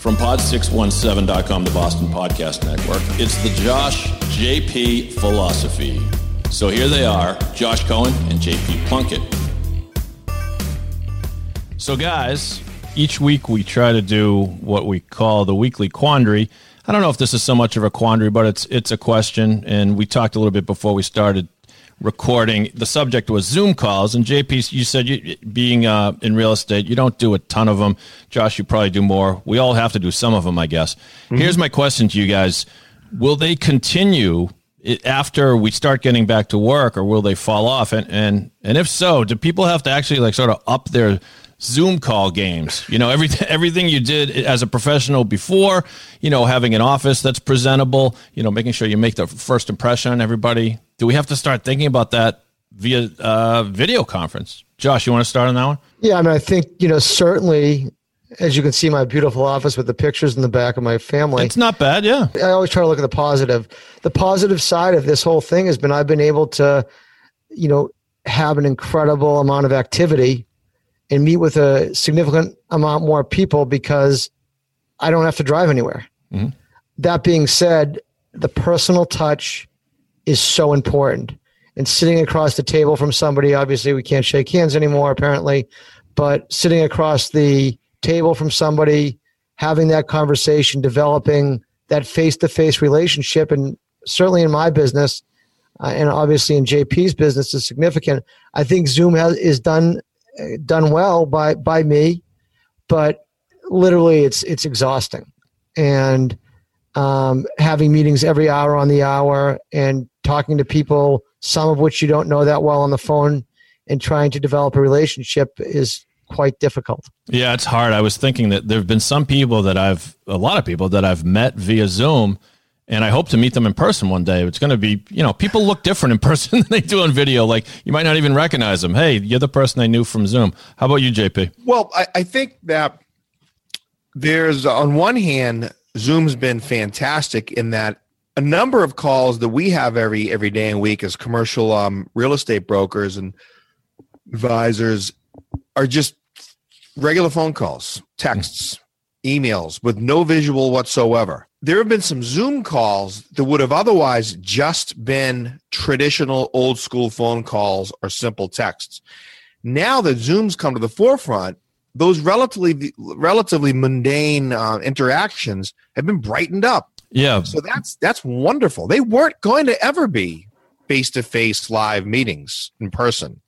From pod617.com, the Boston Podcast Network, it's the Josh JP Philosophy. So here they are Josh Cohen and JP Plunkett. So, guys, each week we try to do what we call the weekly quandary. I don't know if this is so much of a quandary, but it's it's a question, and we talked a little bit before we started recording. The subject was Zoom calls, and JP, you said you, being uh, in real estate, you don't do a ton of them. Josh, you probably do more. We all have to do some of them, I guess. Mm-hmm. Here's my question to you guys: Will they continue after we start getting back to work, or will they fall off? And and and if so, do people have to actually like sort of up their Zoom call games. You know, everything everything you did as a professional before, you know, having an office that's presentable, you know, making sure you make the first impression on everybody. Do we have to start thinking about that via uh, video conference? Josh, you want to start on that one? Yeah, I mean, I think, you know, certainly as you can see my beautiful office with the pictures in the back of my family. It's not bad, yeah. I always try to look at the positive. The positive side of this whole thing has been I've been able to, you know, have an incredible amount of activity and meet with a significant amount more people because I don't have to drive anywhere. Mm-hmm. That being said, the personal touch is so important. And sitting across the table from somebody, obviously we can't shake hands anymore, apparently, but sitting across the table from somebody, having that conversation, developing that face to face relationship, and certainly in my business, uh, and obviously in JP's business is significant. I think Zoom has is done done well by by me, but literally it's it's exhausting, and um, having meetings every hour on the hour and talking to people, some of which you don't know that well on the phone, and trying to develop a relationship is quite difficult. Yeah, it's hard. I was thinking that there have been some people that I've, a lot of people that I've met via Zoom and I hope to meet them in person one day. It's going to be, you know, people look different in person than they do on video. Like you might not even recognize them. Hey, you're the person I knew from Zoom. How about you, JP? Well, I, I think that there's, on one hand, Zoom's been fantastic in that a number of calls that we have every every day and week as commercial um, real estate brokers and advisors are just regular phone calls, texts, emails with no visual whatsoever there have been some Zoom calls that would have otherwise just been traditional old school phone calls or simple texts. Now that Zoom's come to the forefront, those relatively relatively mundane uh, interactions have been brightened up. Yeah. So that's that's wonderful. They weren't going to ever be face to face live meetings in person.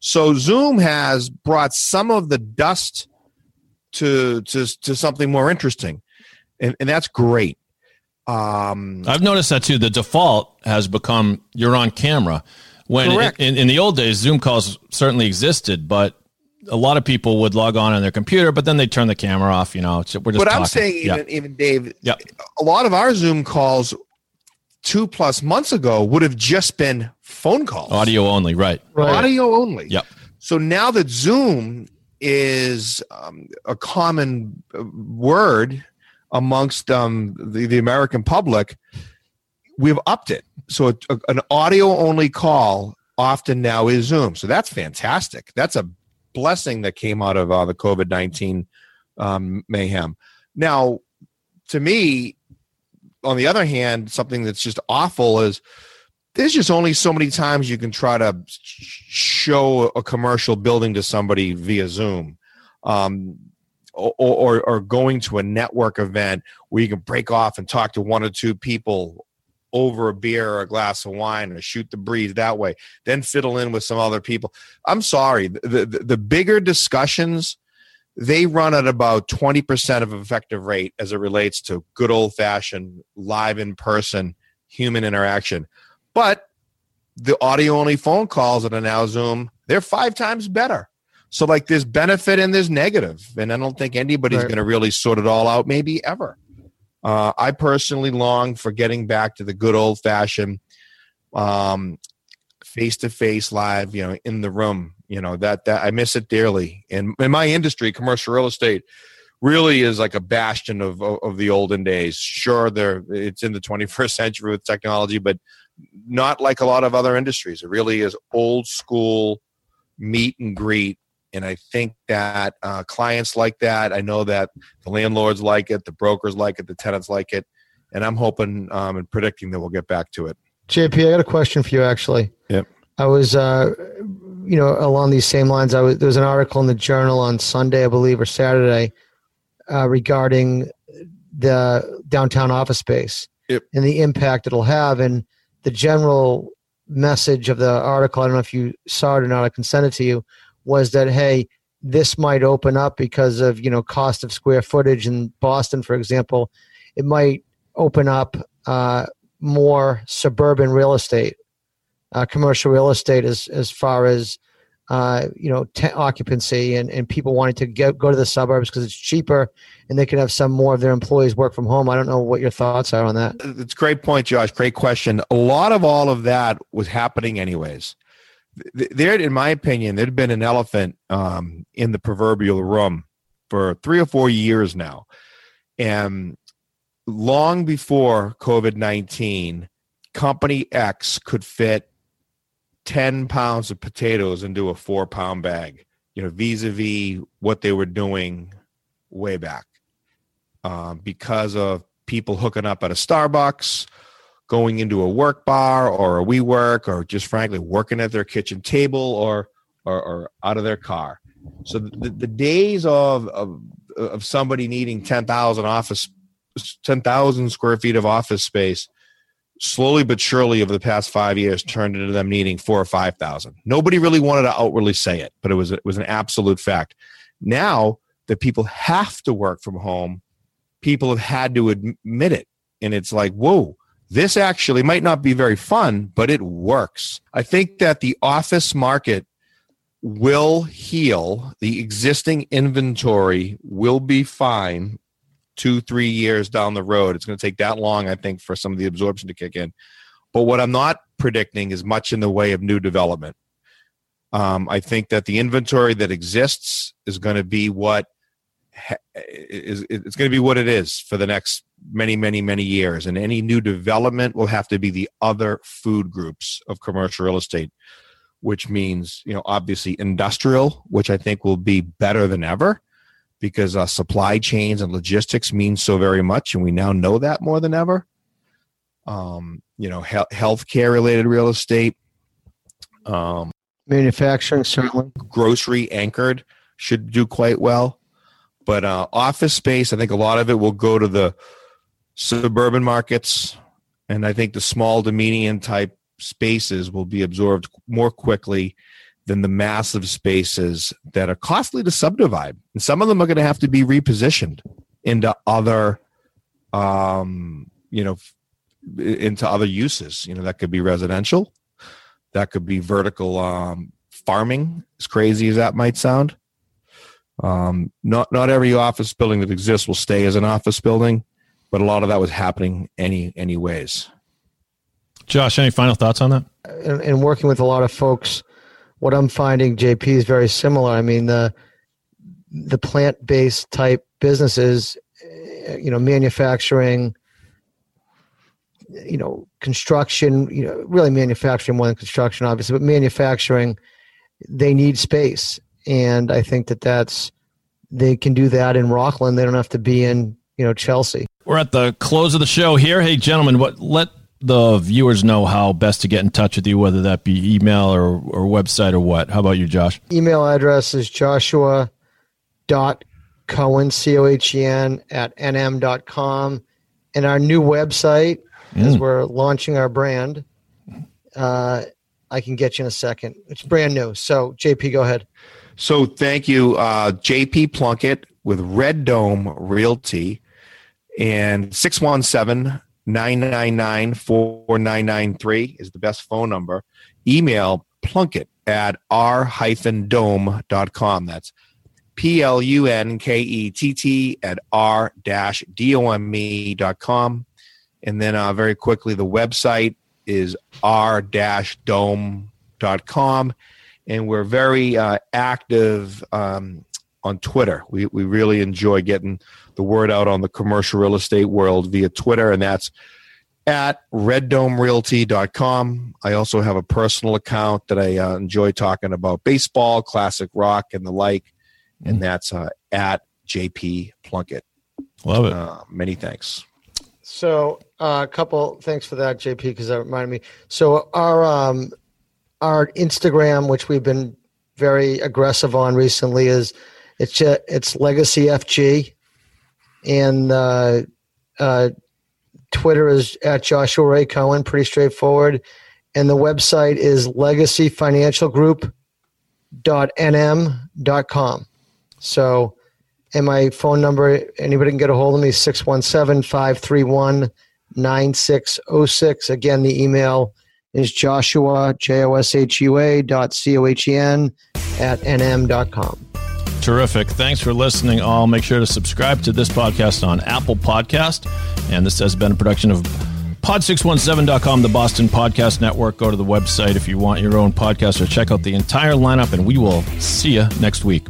So Zoom has brought some of the dust to to to something more interesting and, and that's great. Um, I've noticed that too. The default has become you're on camera. When in, in, the old days, Zoom calls certainly existed, but a lot of people would log on on their computer, but then they turn the camera off. You know, we're just. But talking. I'm saying, yeah. even, even Dave, yeah. a lot of our Zoom calls two plus months ago would have just been phone calls, audio only, right? right. Audio only. Yep. So now that Zoom is um, a common uh, word amongst um, the, the American public, we've upped it. So a, a, an audio only call often now is Zoom. So that's fantastic. That's a blessing that came out of uh, the COVID 19 um, mayhem. Now, to me, on the other hand, something that's just awful is there's just only so many times you can try to show a commercial building to somebody via Zoom. Um, or, or, or going to a network event where you can break off and talk to one or two people over a beer or a glass of wine or shoot the breeze that way then fiddle in with some other people. I'm sorry the, the, the bigger discussions they run at about 20% of effective rate as it relates to good old fashioned live in person human interaction. But the audio only phone calls that are now zoom they're five times better so like there's benefit and there's negative, and I don't think anybody's right. going to really sort it all out, maybe ever. Uh, I personally long for getting back to the good old fashioned face to face live, you know, in the room. You know that that I miss it dearly. And in my industry, commercial real estate really is like a bastion of, of, of the olden days. Sure, there it's in the 21st century with technology, but not like a lot of other industries. It really is old school meet and greet And I think that uh, clients like that. I know that the landlords like it, the brokers like it, the tenants like it. And I'm hoping um, and predicting that we'll get back to it. JP, I got a question for you actually. Yep. I was, uh, you know, along these same lines. I was there was an article in the Journal on Sunday, I believe, or Saturday, uh, regarding the downtown office space Yep. and the impact it'll have. And the general message of the article, I don't know if you saw it or not, I can send it to you, was that hey, this might open up because of you know cost of square footage in Boston, for example. It might open up uh, more suburban real estate, uh, commercial real estate, as as far as uh, you know te- occupancy and, and people wanting to get, go to the suburbs because it's cheaper and they can have some more of their employees work from home. I don't know what your thoughts are on that. It's a great point, Josh. Great question. A lot of all of that was happening anyways. There, in my opinion, there'd been an elephant um, in the proverbial room for three or four years now, and long before COVID nineteen, Company X could fit ten pounds of potatoes into a four pound bag. You know, vis-a-vis what they were doing way back um, because of people hooking up at a Starbucks, going into a Workbar or a WeWork, or just frankly working at their kitchen table or or, or out of their car. So the, the days of, of of somebody needing ten thousand office, ten thousand square feet of office space, slowly but surely over the past five years turned into them needing four or five thousand. Nobody really wanted to outwardly say it, but it was it was an absolute fact. Now that people have to work from home, people have had to admit it. And it's like, whoa, this actually might not be very fun, but it works. I think that the office market will heal. The existing inventory will be fine two, three years down the road. It's going to take that long, I think, for some of the absorption to kick in. But what I'm not predicting is much in the way of new development. Um, I think that the inventory that exists is going to be what is it's going to be what it is for the next many many many years and any new development will have to be the other food groups of commercial real estate which means you know obviously industrial which i think will be better than ever because uh, supply chains and logistics mean so very much and we now know that more than ever um, you know he- healthcare related real estate um, Manufacturing, certainly. grocery anchored should do quite well. But uh, office space, I think a lot of it will go to the suburban markets, and I think the small to medium type spaces will be absorbed more quickly than the massive spaces that are costly to subdivide. And some of them are going to have to be repositioned into other, um, you know, into other uses. You know, that could be residential, that could be vertical um, farming, as crazy as that might sound. Um, not not every office building that exists will stay as an office building, but a lot of that was happening any anyways. Josh, any final thoughts on that? and, and working with a lot of folks, what I'm finding, JP, is very similar. I mean, the the plant based type businesses, you know, manufacturing, you know, construction, you know, really manufacturing more than construction, obviously, but manufacturing, they need space, and I think that that's they can do that in Rockland. They don't have to be in you know Chelsea. We're at the close of the show here. Hey, gentlemen, what let the viewers know how best to get in touch with you, whether that be email or, or website or what. How about you, Josh? email address is joshua dot cohen c-o-h-e-n at nm.com and our new website as we're launching our brand uh, i can get you in a second it's brand new so jp go ahead So thank you, uh, JP Plunkett with Red Dome Realty and 617 999 4993 is the best phone number. Email plunkett at r-dome.com. That's P L U N K E T T at r d o m e dot com. And then uh, very quickly, the website is r dome.com. And we're very uh, active um, on Twitter. We, we really enjoy getting the word out on the commercial real estate world via Twitter, and that's at reddomerealty.com. I also have a personal account that I uh, enjoy talking about baseball, classic rock, and the like, and that's uh, at JP Plunkett. Love it. Uh, many thanks. So uh, a couple thanks for that, JP, because that reminded me. So our um, our Instagram, which we've been very aggressive on recently, is it's uh, it's Legacy FG, and uh, uh, Twitter is at Joshua Ray Cohen. Pretty straightforward, and the website is legacyfinancialgroup.nm.com. So and my phone number, anybody can get a hold of me, 617 531 9606. Again, the email is joshua, J O S H U A dot C O H E N at nm.com. Terrific. Thanks for listening, all. Make sure to subscribe to this podcast on Apple Podcast. And this has been a production of pod617.com, the Boston Podcast Network. Go to the website if you want your own podcast or check out the entire lineup, and we will see you next week.